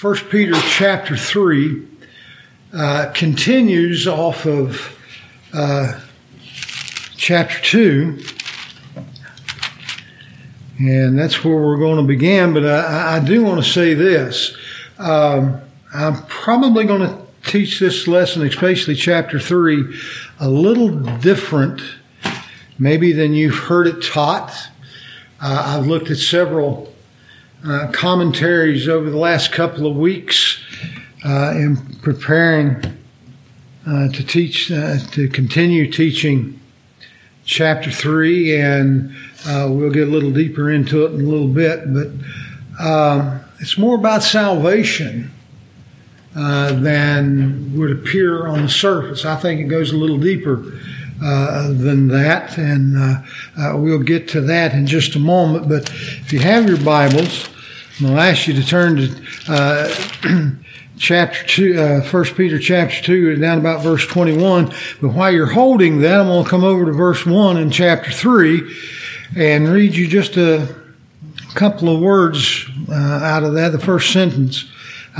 First Peter chapter 3 uh, continues off of uh, chapter 2. And that's where we're going to begin. But I, I do want to say this. Um, I'm probably going to teach this lesson, especially chapter 3, a little different maybe than you've heard it taught. Uh, I've looked at several uh, commentaries over the last couple of weeks uh, in preparing uh, to teach, uh, to continue teaching chapter 3, and uh, we'll get a little deeper into it in a little bit, but um, it's more about salvation. than would appear on the surface. I think it goes a little deeper uh, than that, and uh, uh, we'll get to that in just a moment. But if you have your Bibles, I'll ask you to turn to uh, chapter two, First Peter chapter two, down about verse twenty-one. But while you're holding that, I'm going to come over to verse one in chapter three and read you just a couple of words out of that. The first sentence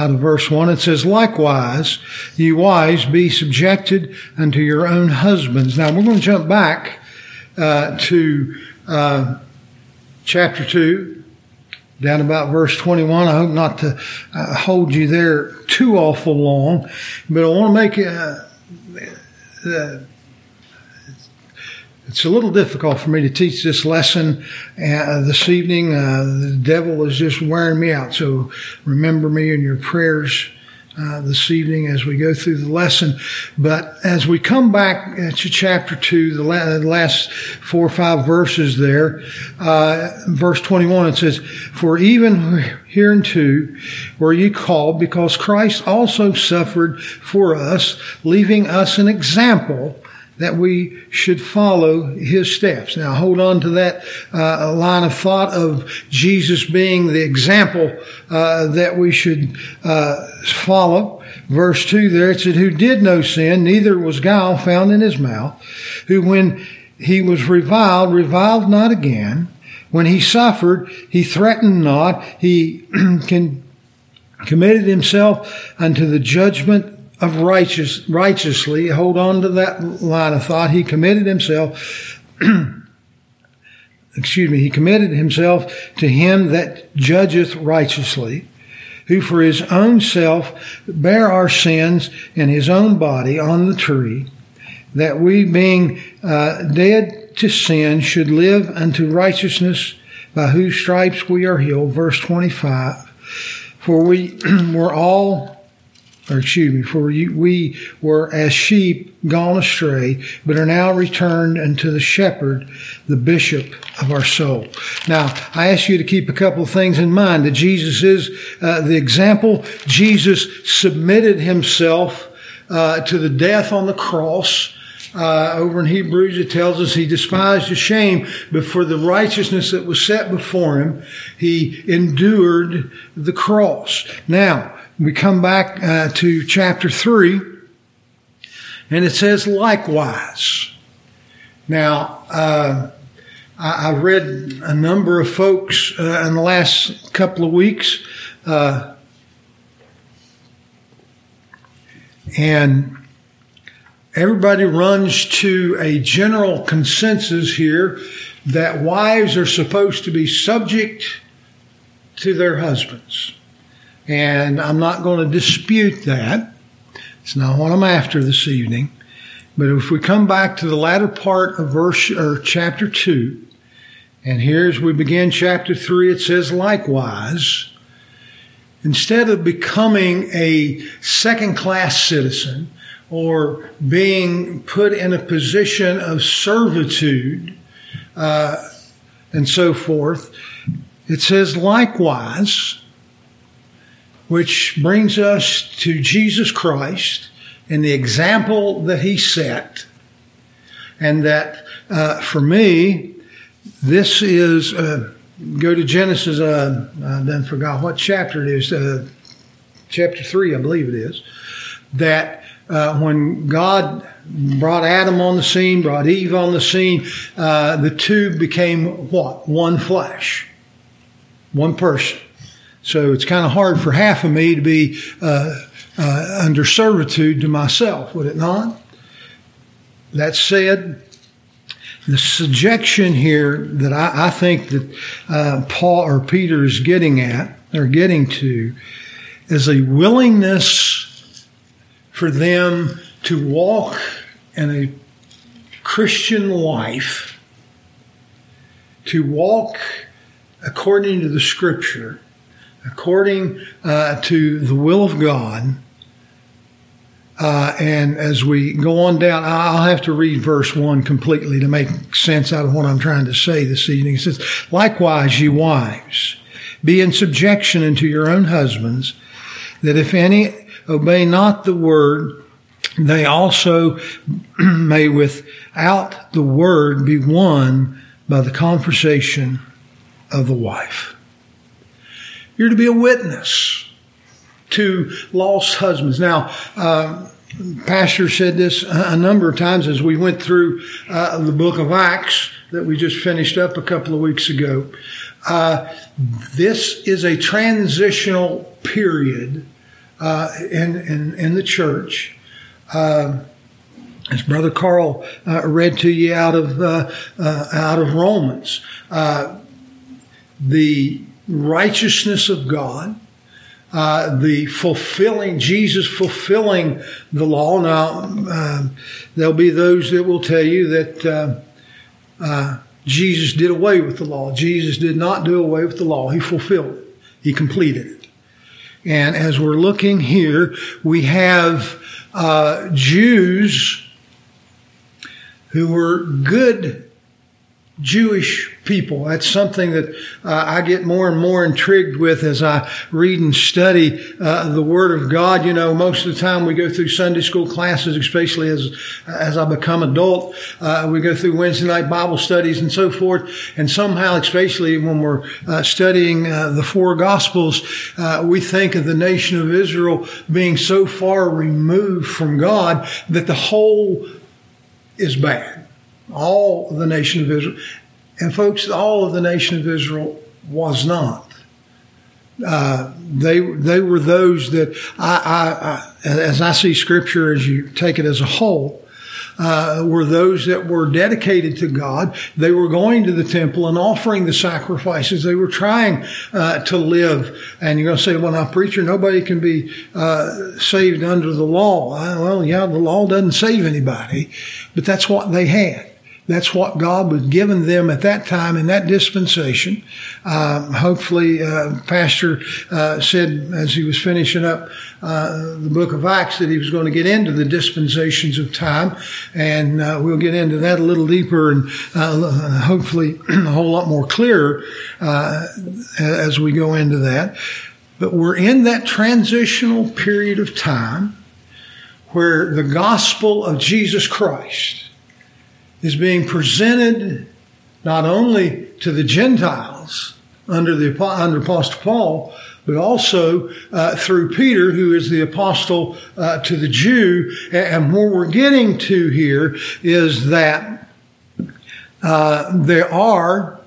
out of verse 1. It says, Likewise, ye wives, be subjected unto your own husbands. Now, we're going to jump back uh, to uh, chapter 2, down about verse 21. I hope not to uh, hold you there too awful long, but I want to make uh, uh, it's a little difficult for me to teach this lesson uh, this evening. Uh, the devil is just wearing me out. So remember me in your prayers uh, this evening as we go through the lesson. But as we come back to chapter 2, the, last four or five verses there, uh, verse 21, it says, For even hereunto were ye called, because Christ also suffered for us, leaving us an example that we should follow his steps. Now hold on to that uh, line of thought of Jesus being the example uh, that we should uh, follow. Verse 2 there it said, Who did no sin, neither was guile found in his mouth, who when he was reviled, reviled not again. When he suffered, he threatened not. He can, committed himself unto the judgment of righteous, righteously. Hold on to that line of thought. He committed himself, excuse me, he committed himself to him that judgeth righteously, who for his own self bare our sins in his own body on the tree, that we being uh, dead to sin should live unto righteousness, by whose stripes we are healed. Verse 25. For we were all or excuse me, for we were as sheep gone astray, but are now returned unto the shepherd, the bishop of our soul. Now, I ask you to keep a couple of things in mind that Jesus is uh, the example. Jesus submitted himself uh, to the death on the cross. Uh, over in Hebrews, it tells us he despised the shame, but for the righteousness that was set before him, he endured the cross. Now, we come back uh, to chapter 3, and it says, likewise. Now, uh, I, have read a number of folks uh, in the last couple of weeks, uh, and everybody runs to a general consensus here that wives are supposed to be subject to their husbands. And I'm not going to dispute that. It's not what I'm after this evening. But if we come back to the latter part of verse or chapter 2, and here as we begin chapter 3, it says, likewise, instead of becoming a second class citizen or being put in a position of servitude uh, and so forth, it says, likewise, which brings us to Jesus Christ and the example that he set. And that uh, for me, this is, uh, go to Genesis, uh, I then forgot what chapter it is, uh, chapter 3, I believe it is, that uh, when God brought Adam on the scene, brought Eve on the scene, uh, the two became what? One flesh, one person. So it's kind of hard for half of me to be uh, uh, under servitude to myself, would it not? That said, the subjection here that I, I think that uh, Paul or Peter is getting at or getting to is a willingness for them to walk in a Christian life, to walk according to the Scripture, according uh, to the will of God uh, and as we go on down, I'll have to read verse one completely to make sense out of what I'm trying to say this evening. It says, likewise, ye wives, be in subjection unto your own husbands, that if any obey not the word, they also may without the word be won by the conversation of the wife. You're to be a witness to lost husbands. Now, uh, Pastor said this a number of times as we went through uh, the book of Acts that we just finished up a couple of weeks ago. Uh, this is a transitional period uh, in, in, in the church. Uh, as Brother Carl uh, read to you out of out of Romans, the righteousness of God uh, the fulfilling, Jesus fulfilling the law. Now, uh, there'll be those that will tell you that uh, uh, Jesus did away with the law. Jesus did not do away with the law. He fulfilled it. He completed it. And as we're looking here, we have uh, Jews who were good Jewish people. That's something that uh, I get more and more intrigued with as I read and study uh, the Word of God. You know, most of the time we go through Sunday school classes, especially as as I become adult. Uh, we go through Wednesday night Bible studies and so forth. And somehow, especially when we're uh, studying uh, the four Gospels, uh, we think of the nation of Israel being so far removed from God that the whole is bad all the nation of Israel. And folks, all of the nation of Israel was not. Uh, they they were those that I, I, I, as I see Scripture, as you take it as a whole, uh, were those that were dedicated to God. They were going to the temple and offering the sacrifices. They were trying uh, to live. And you're going to say, "Well, now, preacher, nobody can be uh, saved under the law." Well, yeah, the law doesn't save anybody, but that's what they had. That's what God was giving them at that time in that dispensation. Um, hopefully, uh, Pastor uh, said as he was finishing up uh, the book of Acts that he was going to get into the dispensations of time, and uh, we'll get into that a little deeper and uh, hopefully a whole lot more clear uh, as we go into that. But we're in that transitional period of time where the gospel of Jesus Christ is being presented not only to the Gentiles under the under Apostle Paul, but also uh, through Peter, who is the apostle uh, to the Jew. And what we're getting to here is that uh, there are,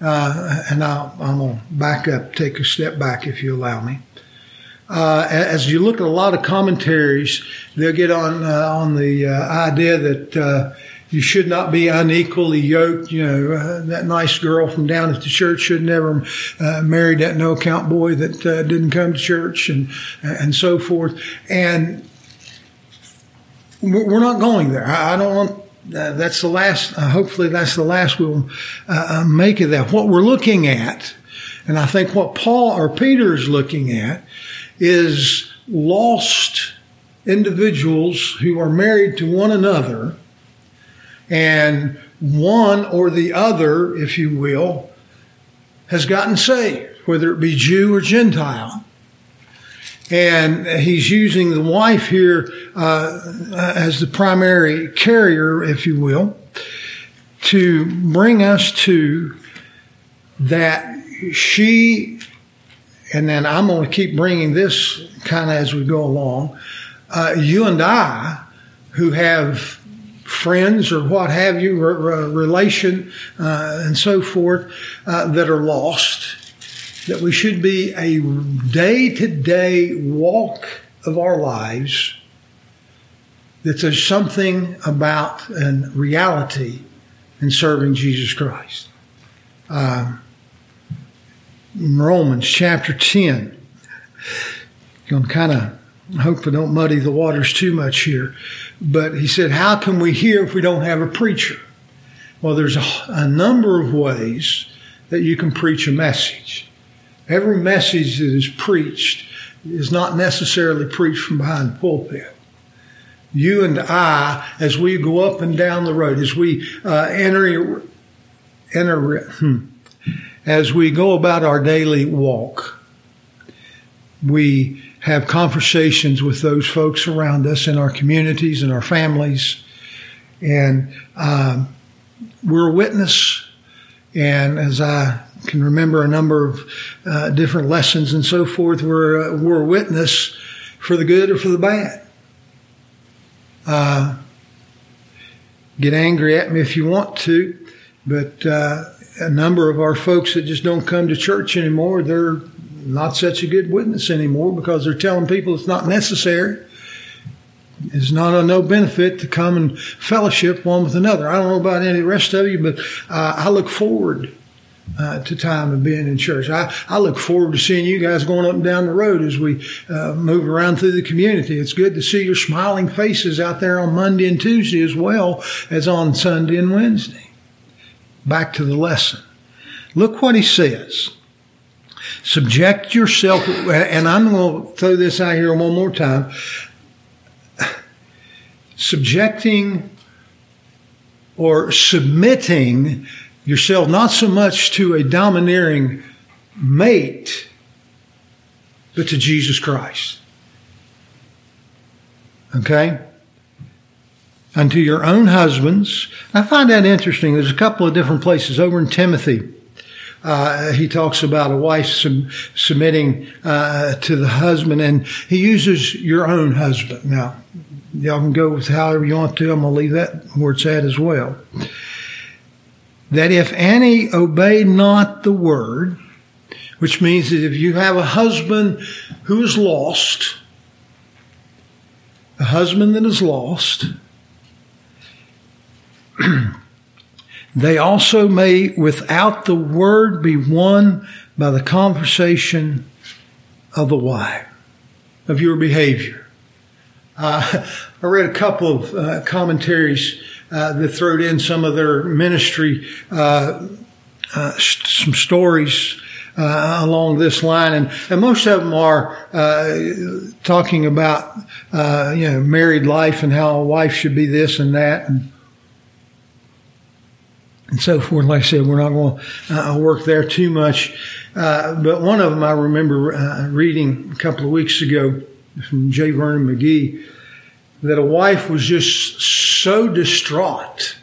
uh, and i am going to back up, take a step back, if you allow me. Uh, as you look at a lot of commentaries, they'll get on uh, on the idea that you should not be unequally yoked. You know, uh, that nice girl from down at the church should never uh, marry that no account boy that uh, didn't come to church and, and so forth. And we're not going there. I don't want, uh, that's the last, uh, hopefully that's the last we'll uh, make of that. What we're looking at, and I think what Paul or Peter is looking at is lost individuals who are married to one another and one or the other, if you will, has gotten saved, whether it be Jew or Gentile. And he's using the wife here uh, as the primary carrier, if you will, to bring us to that she, and then I'm going to keep bringing this kind of as we go along. Uh, you and I, who have friends or what have you, relation uh, and so forth, uh, that are lost. that we should be a day to day walk of our lives that there's something about and reality in serving Jesus Christ. Uh, Romans chapter 10. I'm kind of hope I don't muddy the waters too much here. But he said, How can we hear if we don't have a preacher? Well, there's a, a number of ways that you can preach a message. Every message that is preached is not necessarily preached from behind the pulpit. You and I, as we go up and down the road, as we uh, enter, enter, hmm, as we go about our daily walk, we have conversations with those folks around us in our communities and our families, and um, we're a witness. And as I can remember a number of uh, different lessons and so forth, we're, uh, we're a witness for the good or for the bad. Uh, get angry at me if you want to, but uh, a number of our folks that just don't come to church anymore, they're not such a good witness anymore because they're telling people it's not necessary. It's not of no benefit to come and fellowship one with another. I don't know about any of the rest of you, but uh, I look forward uh, to time of being in church. I, I look forward to seeing you guys going up and down the road as we uh, move around through the community. It's good to see your smiling faces out there on Monday and Tuesday as well as on Sunday and Wednesday. Back to the lesson. Look what he says. Subject yourself, and I'm going to throw this out here one more time subjecting or submitting yourself not so much to a domineering mate, but to Jesus Christ. Okay? Unto your own husbands. I find that interesting. There's a couple of different places over in Timothy. Uh, he talks about a wife sub- submitting uh, to the husband, and he uses your own husband. Now, y'all can go with however you want to. I'm going to leave that where it's at as well. That if any obey not the word, which means that if you have a husband who is lost, a husband that is lost, they also may without the word be won by the conversation of the wife, of your behavior. Uh, I read a couple of uh, commentaries uh, that throwed in some of their ministry, uh, uh, some stories uh, along this line, and, and, most of them are talking about you know married life and how a wife should be this and that, and and so forth. Like I said, we're not going to uh, work there too much. Uh, but one of them I remember uh, reading a couple of weeks ago from J. Vernon McGee that a wife was just so distraught.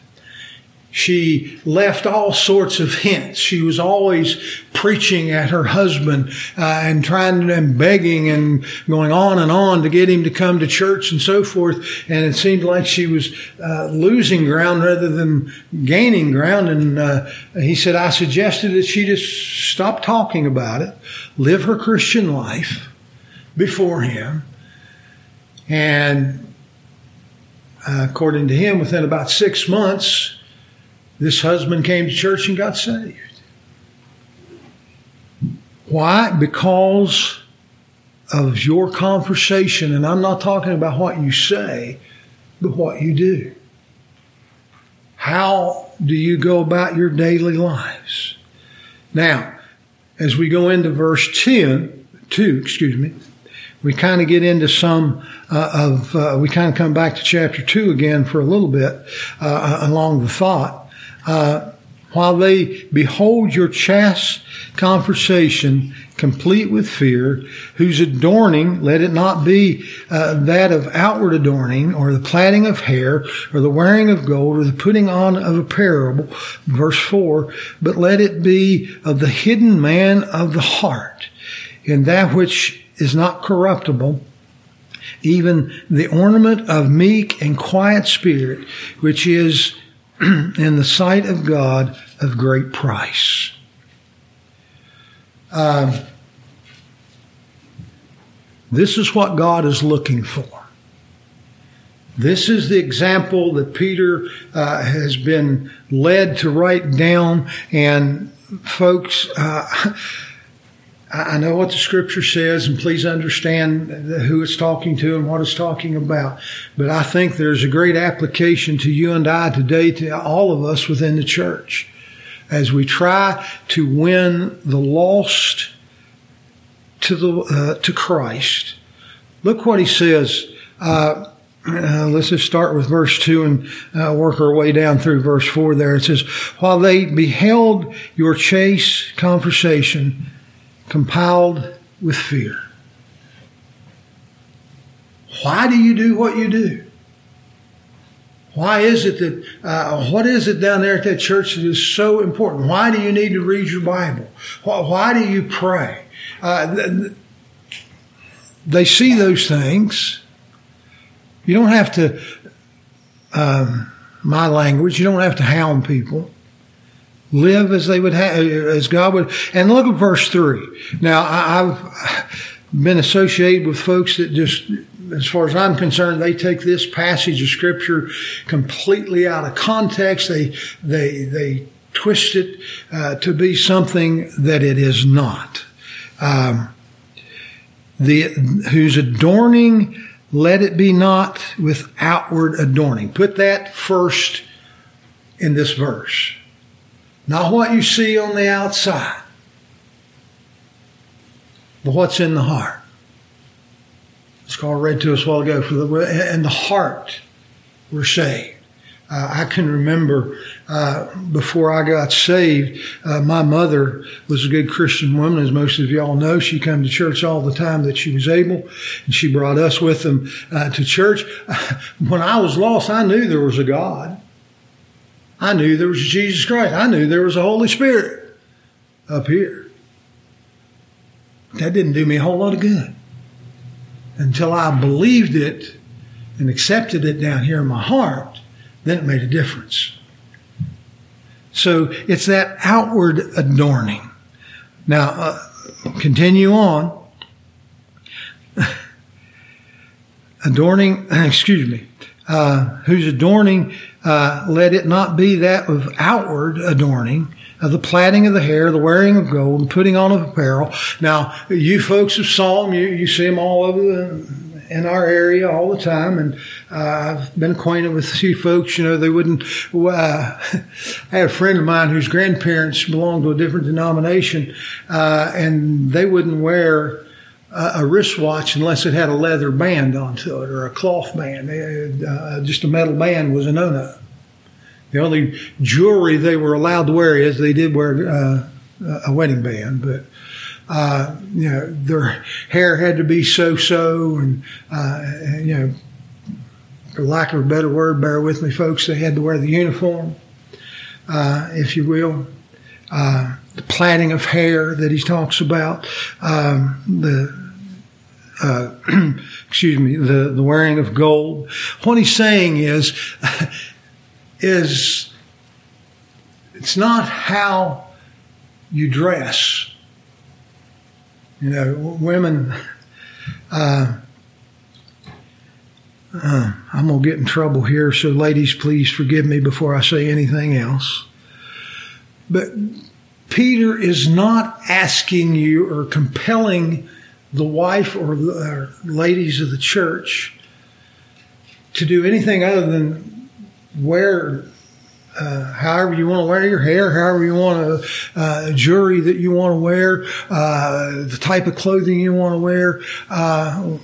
She left all sorts of hints. She was always preaching at her husband uh, and trying and begging and going on and on to get him to come to church and so forth. And it seemed like she was uh, losing ground rather than gaining ground. And uh, he said, I suggested that she just stop talking about it, live her Christian life before him, and uh, according to him, within about six months, this husband came to church and got saved. Why? Because of your conversation. And I'm not talking about what you say, but what you do. How do you go about your daily lives? Now, as we go into verse 10, 2, excuse me, we kind of get into some uh, of, uh, we kind of come back to chapter 2 again for a little bit uh, along the thought. While they behold your chaste conversation complete with fear, whose adorning, let it not be uh, that of outward adorning, or the plaiting of hair, or the wearing of gold, or the putting on of apparel, verse 4, but let it be of the hidden man of the heart, in that which is not corruptible, even the ornament of meek and quiet spirit, which is in the sight of God of great price. Um, this is what God is looking for. This is the example that Peter uh, has been led to write down. And folks, uh, I know what the scripture says, and please understand who it's talking to and what it's talking about. But I think there's a great application to you and I today, to all of us within the church, as we try to win the lost to the uh, to Christ. Look what he says. Uh, uh, let's just start with verse 2 and uh, work our way down through verse 4 there. It says, While they beheld your chaste conversation, compiled with fear. Why do you do what you do? Why is it that, uh, what is it down there at that church that is so important? Why do you need to read your Bible? Why, why do you pray? Uh, they see those things. You don't have to, um, my language, you don't have to hound people. Live as they would have, as God would. And look at verse three. Now, I've been associated with folks that just, as far as I'm concerned, they take this passage of scripture completely out of context. They, they, they twist it uh, to be something that it is not. Um, the whose adorning let it be not with outward adorning. Put that first in this verse. Not what you see on the outside, but what's in the heart. It's called read to us a while ago. For the and the heart we're saved. Uh, I can remember uh, before I got saved, uh, my mother was a good Christian woman, as most of y'all know. She came to church all the time that she was able, and she brought us with them uh, to church. when I was lost, I knew there was a God. I knew there was Jesus Christ. I knew there was a Holy Spirit up here. That didn't do me a whole lot of good until I believed it and accepted it down here in my heart. Then it made a difference. So it's that outward adorning. Now, uh, continue on. adorning, excuse me, uh, whose adorning, uh, let it not be that of outward adorning, of the plaiting of the hair, the wearing of gold, and putting on of apparel. Now, you folks have saw them, you, you see them all over the, in our area all the time, and uh, I've been acquainted with a few folks. You know, they wouldn't. Uh, I had a friend of mine whose grandparents belonged to a different denomination, uh, and they wouldn't wear a wristwatch unless it had a leather band onto it or a cloth band. Uh, just a metal band was a no-no. The only jewelry they were allowed to wear is they did wear uh, a wedding band, but uh, you know, their hair had to be so-so and, uh, and, you know, for lack of a better word, bear with me, folks, they had to wear the uniform, uh, if you will. Uh, the plaiting of hair that he talks about, um, the, uh, excuse me, the, the wearing of gold. What he's saying is, is it's not how you dress you know, women, uh, uh, I'm going to get in trouble here, so ladies, please forgive me before I say anything else. But Peter is not asking you or compelling the wife or the or ladies of the church to do anything other than wear uh, however you want to wear your hair, however you want to, uh, jewelry that you want to wear, uh, the type of clothing you want to wear. Uh,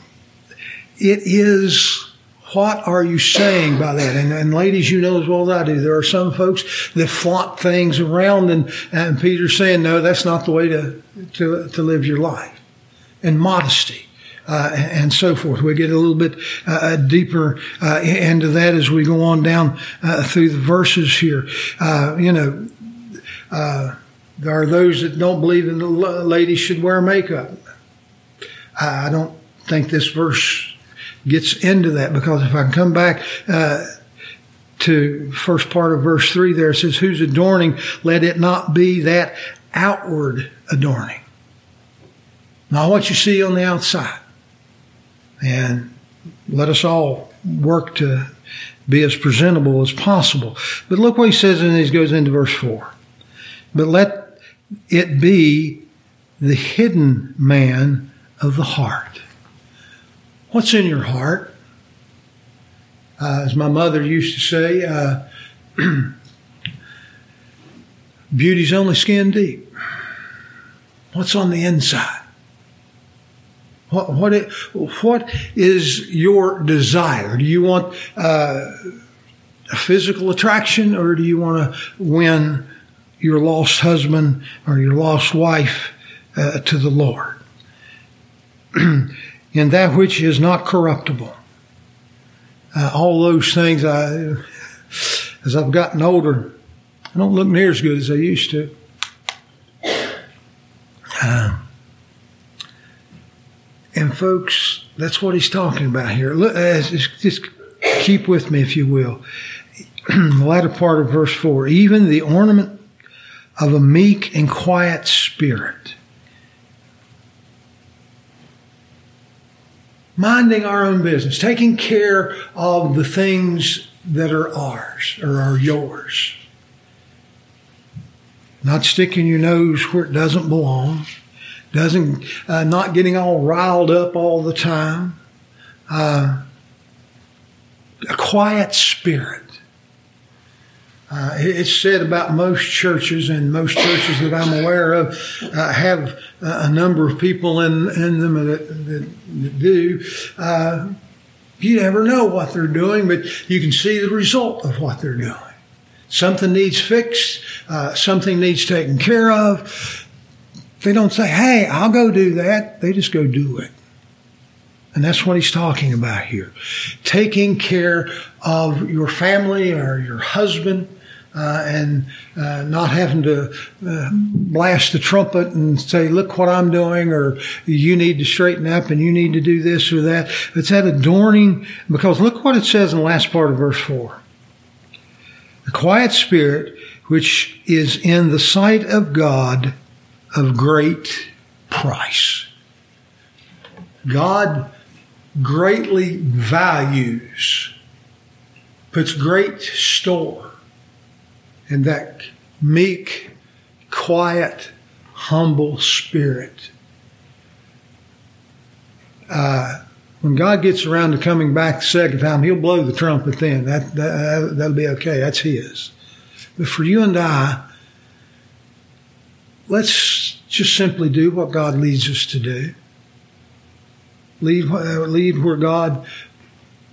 it is what are you saying by that? And, and, ladies, you know as well as I do, there are some folks that flaunt things around, and, and Peter's saying, no, that's not the way to, to, to live your life. And modesty uh, and so forth. We get a little bit uh, uh, deeper uh, into that as we go on down uh, through the verses here. Uh, you know, there are those that don't believe that the ladies should wear makeup. I don't think this verse gets into that because if I come back to first part of verse three there, it says, "Who's adorning let it not be that outward adorning." Not what you see on the outside. And let us all work to be as presentable as possible. But look what he says, and he goes into verse 4. But let it be the hidden man of the heart. What's in your heart? Uh, as my mother used to say, uh, beauty's only skin deep. What's on the inside? What, what, it, what is your desire? Do you want uh, a physical attraction or do you want to win your lost husband or your lost wife uh, to the Lord? In that which is not corruptible. Uh, all those things, I, as I've gotten older, I don't look near as good as I used to. And folks, that's what he's talking about here. Uh, just keep with me, if you will. the latter part of verse 4 even the ornament of a meek and quiet spirit. Minding our own business, taking care of the things that are ours or are yours. Not sticking your nose where it doesn't belong doesn't uh, not getting all riled up all the time. Uh, a quiet spirit. Uh, it's said about most churches, and most churches that I'm aware of uh, have a number of people in, in them that, that, that do. Uh, you never know what they're doing, but you can see the result of what they're doing. Something needs fixed, uh, something needs taken care of, they don't say, hey, I'll go do that. They just go do it. And that's what he's talking about here. Taking care of your family or your husband uh, and uh, not having to uh, blast the trumpet and say, look what I'm doing, or you need to straighten up and you need to do this or that. It's that adorning, because look what it says in the last part of verse 4. The quiet spirit, which is in the sight of God, of great price. God greatly values, puts great store in that meek, quiet, humble spirit. Uh, when God gets around to coming back the second time, He'll blow the trumpet then. That, that, that'll be okay. That's His. But for you and I, let's just simply do what God leads us to do. Lead, uh, lead where God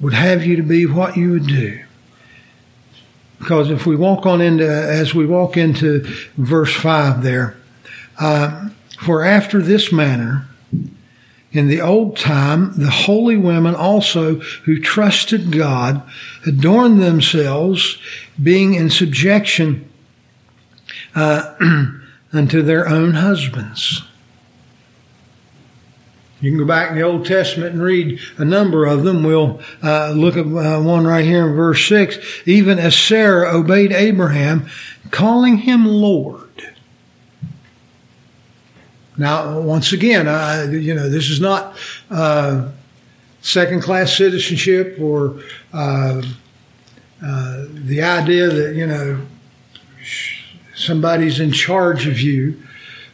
would have you to be, what you would do. Because if we walk on into, as we walk into verse 5 there, uh, for after this manner, in the old time, the holy women also who trusted God adorned themselves, being in subjection uh, unto their own husbands. You can go back in the Old Testament and read a number of them. We'll uh, look at uh, one right here in verse 6. Even as Sarah obeyed Abraham, calling him Lord. Now, once again, uh, you know, this is not uh, second class citizenship or uh, uh, the idea that, you know, somebody's in charge of you.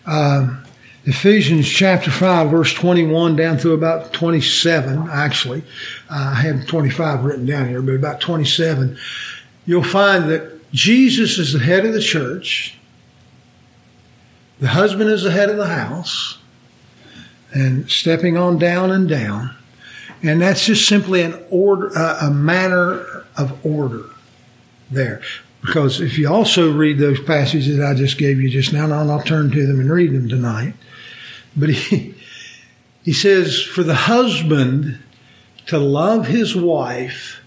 Um, Ephesians chapter 5, verse 21 down through about 27, actually. Uh, I have 25 written down here, but about 27. You'll find that Jesus is the head of the church. The husband is the head of the house. And stepping on down and down. And that's just simply an order, uh, a manner of order there. Because if you also read those passages that I just gave you just now, and I'll turn to them and read them tonight. But he, he says, for the husband to love his wife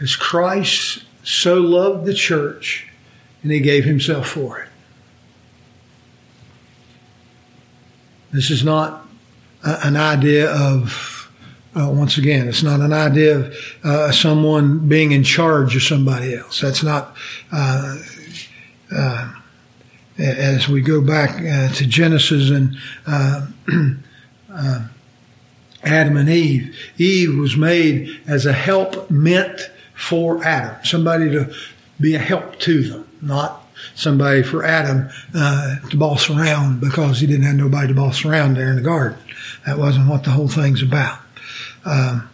as Christ so loved the church and he gave himself for it. This is not an idea of uh, once again, it's not an idea of uh, someone being in charge of somebody else. That's not. Uh, uh as we go back uh, to Genesis and uh, uh, Adam and Eve. Eve was made as a help meant for Adam, somebody to be a help to them, not somebody for Adam uh, to boss around because he didn't have nobody to boss around there in the garden. That wasn't what the whole thing's about. Um,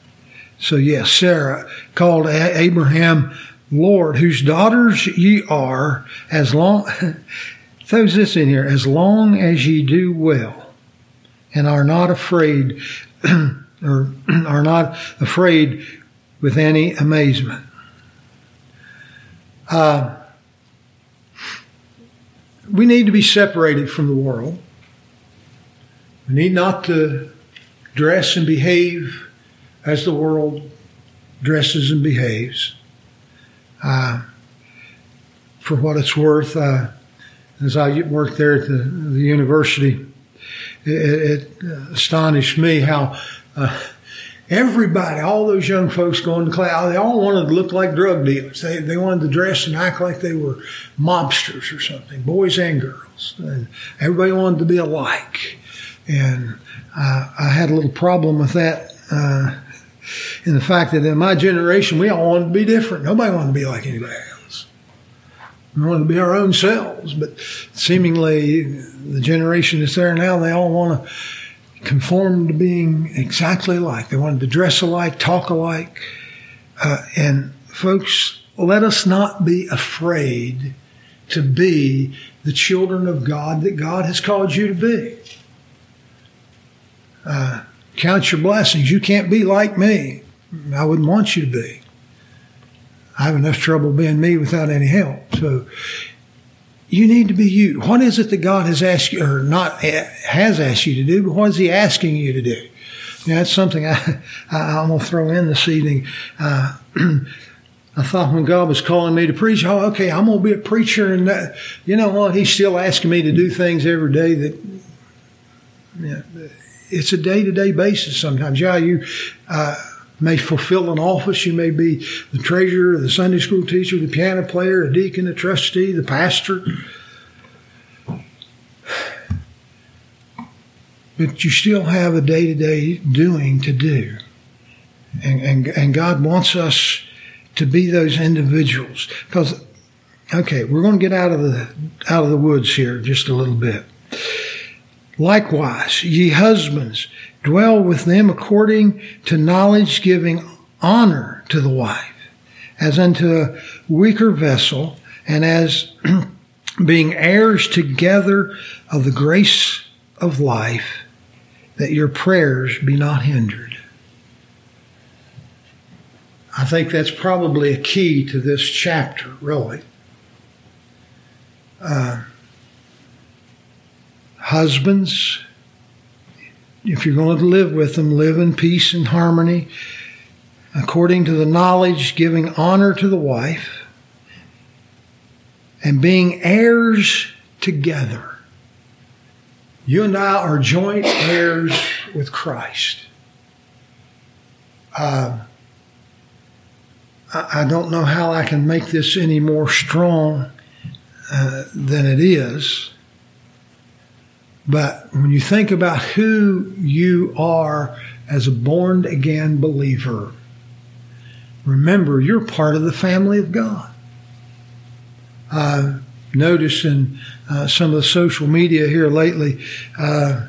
so yes, Sarah called Abraham Lord, whose daughters ye are, as long throws this in here, as long as ye do well, and are not afraid, or are not afraid with any amazement. Uh, we need to be separated from the world. We need not to dress and behave as the world dresses and behaves. Uh, for what it's worth, uh, as I worked there at the, the university, it, it, astonished me how uh, everybody, all those young folks going to class, they all wanted to look like drug dealers. They, they wanted to dress and act like they were mobsters or something, boys and girls. And everybody wanted to be alike. And uh, I had a little problem with that uh, in the fact that in my generation, we all wanted to be different. Nobody wanted to be like anybody else. We wanted to be our own selves, but seemingly the generation that's there now, they all want to conform to being exactly alike. They wanted to dress alike, talk alike. Uh, and folks, let us not be afraid to be the children of God that God has called you to be. Uh, count your blessings. You can't be like me. I wouldn't want you to be. I have enough trouble being me without any help. So you need to be you. What is it that God has asked you, or not has asked you to do, but what is He asking you to do? Know, that's something I, I, am going to throw in this evening. Uh, I thought when God was calling me to preach, oh, okay, I'm going to be a preacher. And that, you know what? He's still asking me to do things every day that, know, it's a day to day basis sometimes. Yeah, you, uh, may fulfill an office. You may be the treasurer, the Sunday school teacher, the piano player, a deacon, a trustee, the pastor. But you still have a day to day doing to do. And, and, and God wants us to be those individuals. Because, okay, we're going to get out of the, out of the woods here just a little bit. Likewise, ye husbands, Dwell with them according to knowledge, giving honor to the wife, as unto a weaker vessel, and as being heirs together of the grace of life, that your prayers be not hindered. I think that's probably a key to this chapter, really. Uh, husbands, if you're going to live with them, live in peace and harmony, according to the knowledge, giving honor to the wife, and being heirs together. You and I are joint heirs with Christ. Uh, I, don't know how I can make this any more strong uh, than it is. But when you think about who you are as a born again believer, remember you're part of the family of God. I noticed in uh, some of the social media here lately, uh,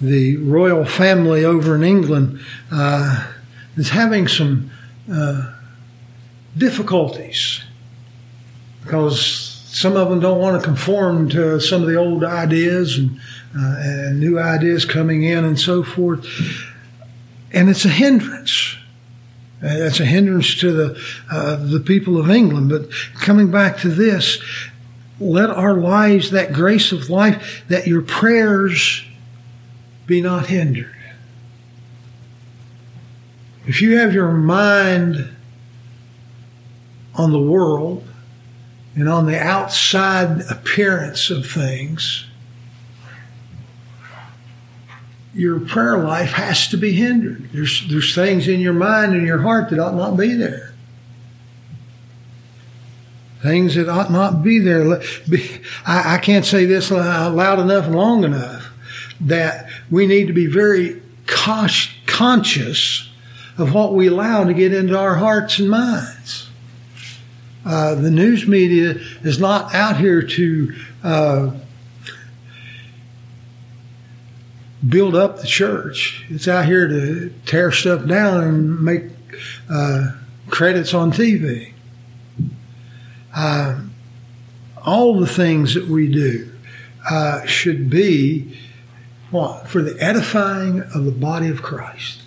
the royal family over in England uh, is having some uh, difficulties because some of them don't want to conform to some of the old ideas and and new ideas coming in and so forth. And it's a hindrance. It's a hindrance to the uh, the people of England. But coming back to this, let our lives, that grace of life, that your prayers be not hindered. If you have your mind on the world and on the outside appearance of things, your prayer life has to be hindered. There's, there's things in your mind and your heart that ought not be there. Things that ought not be there. I, I can't say this loud enough and long enough. that we need to be very conscious of what we allow to get into our hearts and minds. Uh, the news media is not out here to uh, build up the church. It's out here to tear stuff down and make uh, credits on TV. Uh, all the things that we do uh, should be what? For the edifying of the body of Christ.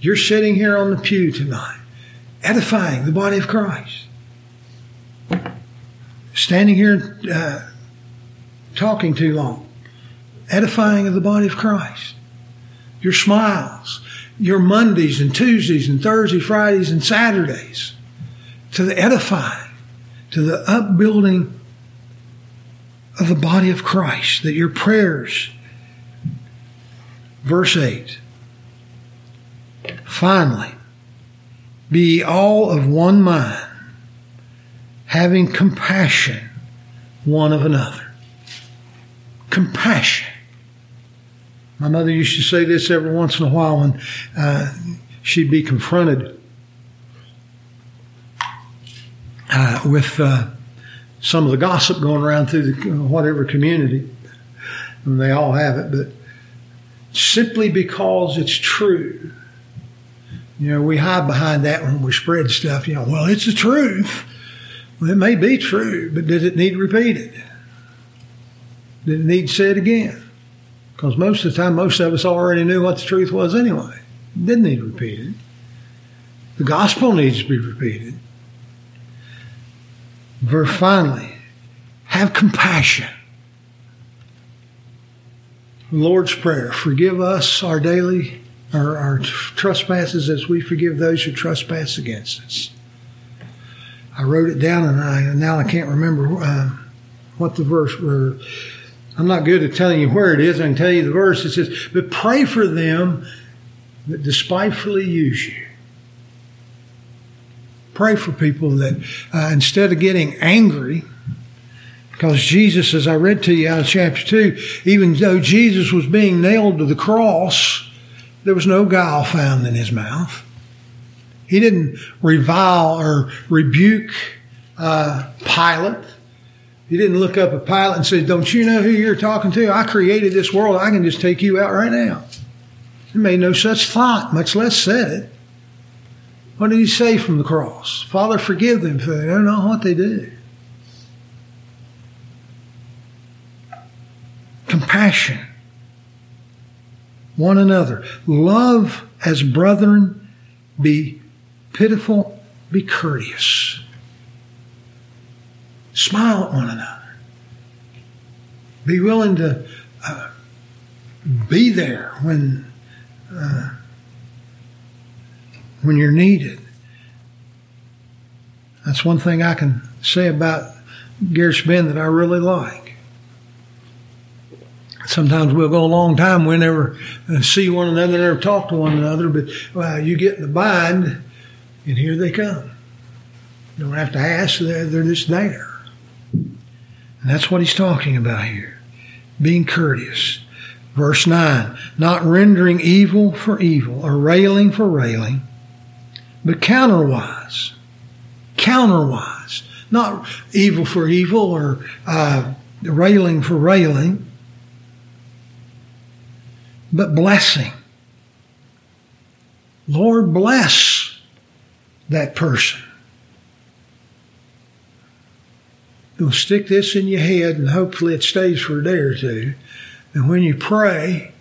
You're sitting here on the pew tonight, edifying the body of Christ. Standing here uh, talking too long, edifying of the body of Christ. Your smiles, your Mondays and Tuesdays and Thursdays, Fridays and Saturdays to the edifying, to the upbuilding of the body of Christ, that your prayers, verse 8, finally, be all of one mind, having compassion one of another. Compassion. My mother used to say this every once in a while when uh, she'd be confronted uh, with uh, some of the gossip going around through the whatever community, and they all have it, but simply because it's true. You know, we hide behind that when we spread stuff. You know, well, it's the truth. Well, it may be true, but does it need repeated? Did it need said again? Because most of the time, most of us already knew what the truth was anyway. Didn't need repeated. The gospel needs to be repeated. Verse finally, have compassion. Lord's Prayer, forgive us our daily, our, our trespasses as we forgive those who trespass against us. I wrote it down and I, now I can't remember uh, what the verse were I'm not good at telling you where it is. I can tell you the verse. It says, But pray for them that despitefully use you. Pray for people that uh, instead of getting angry, because Jesus, as I read to you out of chapter 2, even though Jesus was being nailed to the cross, there was no guile found in his mouth. He didn't revile or rebuke uh, Pilate. He didn't look up a Pilate and say, Don't you know who you're talking to? I created this world. I can just take you out right now. He made no such thought, much less said it. What did he say from the cross? Father, forgive them, for they don't know what they do. Compassion. One another. Love as brethren. Be pitiful. Be courteous. Smile at one another. Be willing to uh, be there when uh, when you're needed. That's one thing I can say about Garrett's Bend that I really like. Sometimes we'll go a long time, we never uh, see one another, never talk to one another, but uh, you get in the bind, and here they come. You don't have to ask, they're just there. And that's what he's talking about here. Being courteous. Verse 9, not rendering evil for evil or railing for railing, but counterwise. Counterwise. Not evil for evil or uh, railing for railing, but blessing. Lord, bless that person. You'll stick this in your head and hopefully it stays for a day or two. And when you pray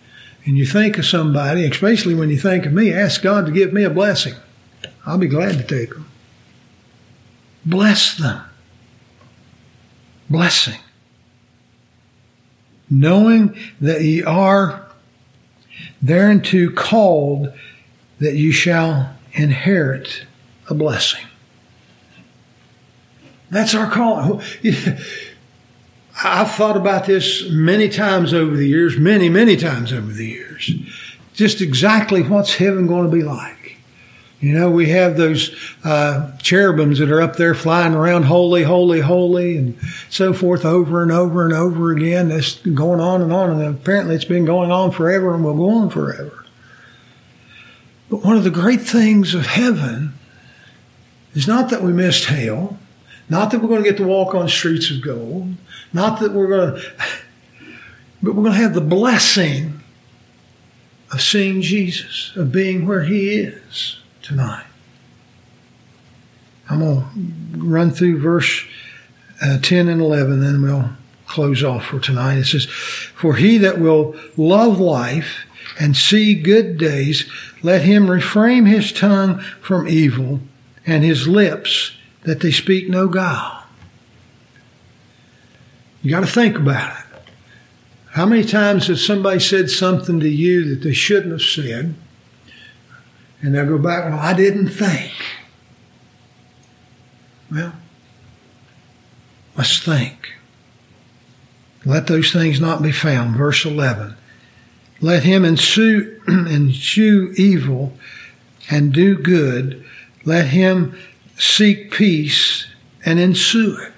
and you think of somebody, especially when you think of me, ask God to give me a blessing. I'll be glad to take them. Bless them. Blessing. Knowing that ye are thereunto called that you shall inherit a blessing. That's our call. I've thought about this many times over the years, many, many times over the years. Just exactly what's heaven going to be like. You know, we have those uh, cherubims that are up there flying around, holy, holy, holy, and so forth, over and over and over again. That's going on and on, and apparently it's been going on forever and will go on forever. But one of the great things of heaven is not that we missed hell, not that we're going to get to walk on streets of gold, not that we're going to, but we're going to have the blessing of seeing Jesus, of being where He is tonight. I'm going to run through verse uh, 10 and 11, then we'll close off for tonight. It says, For he that will love life and see good days, let him refrain his tongue from evil and his lips that they speak no guile. You got to think about it. How many times has somebody said something to you that they shouldn't have said? And they'll go back, well, I didn't think. Well, let's think. Let those things not be found. Verse 11. Let him ensue, ensue evil and do good. Let him seek peace and ensue it.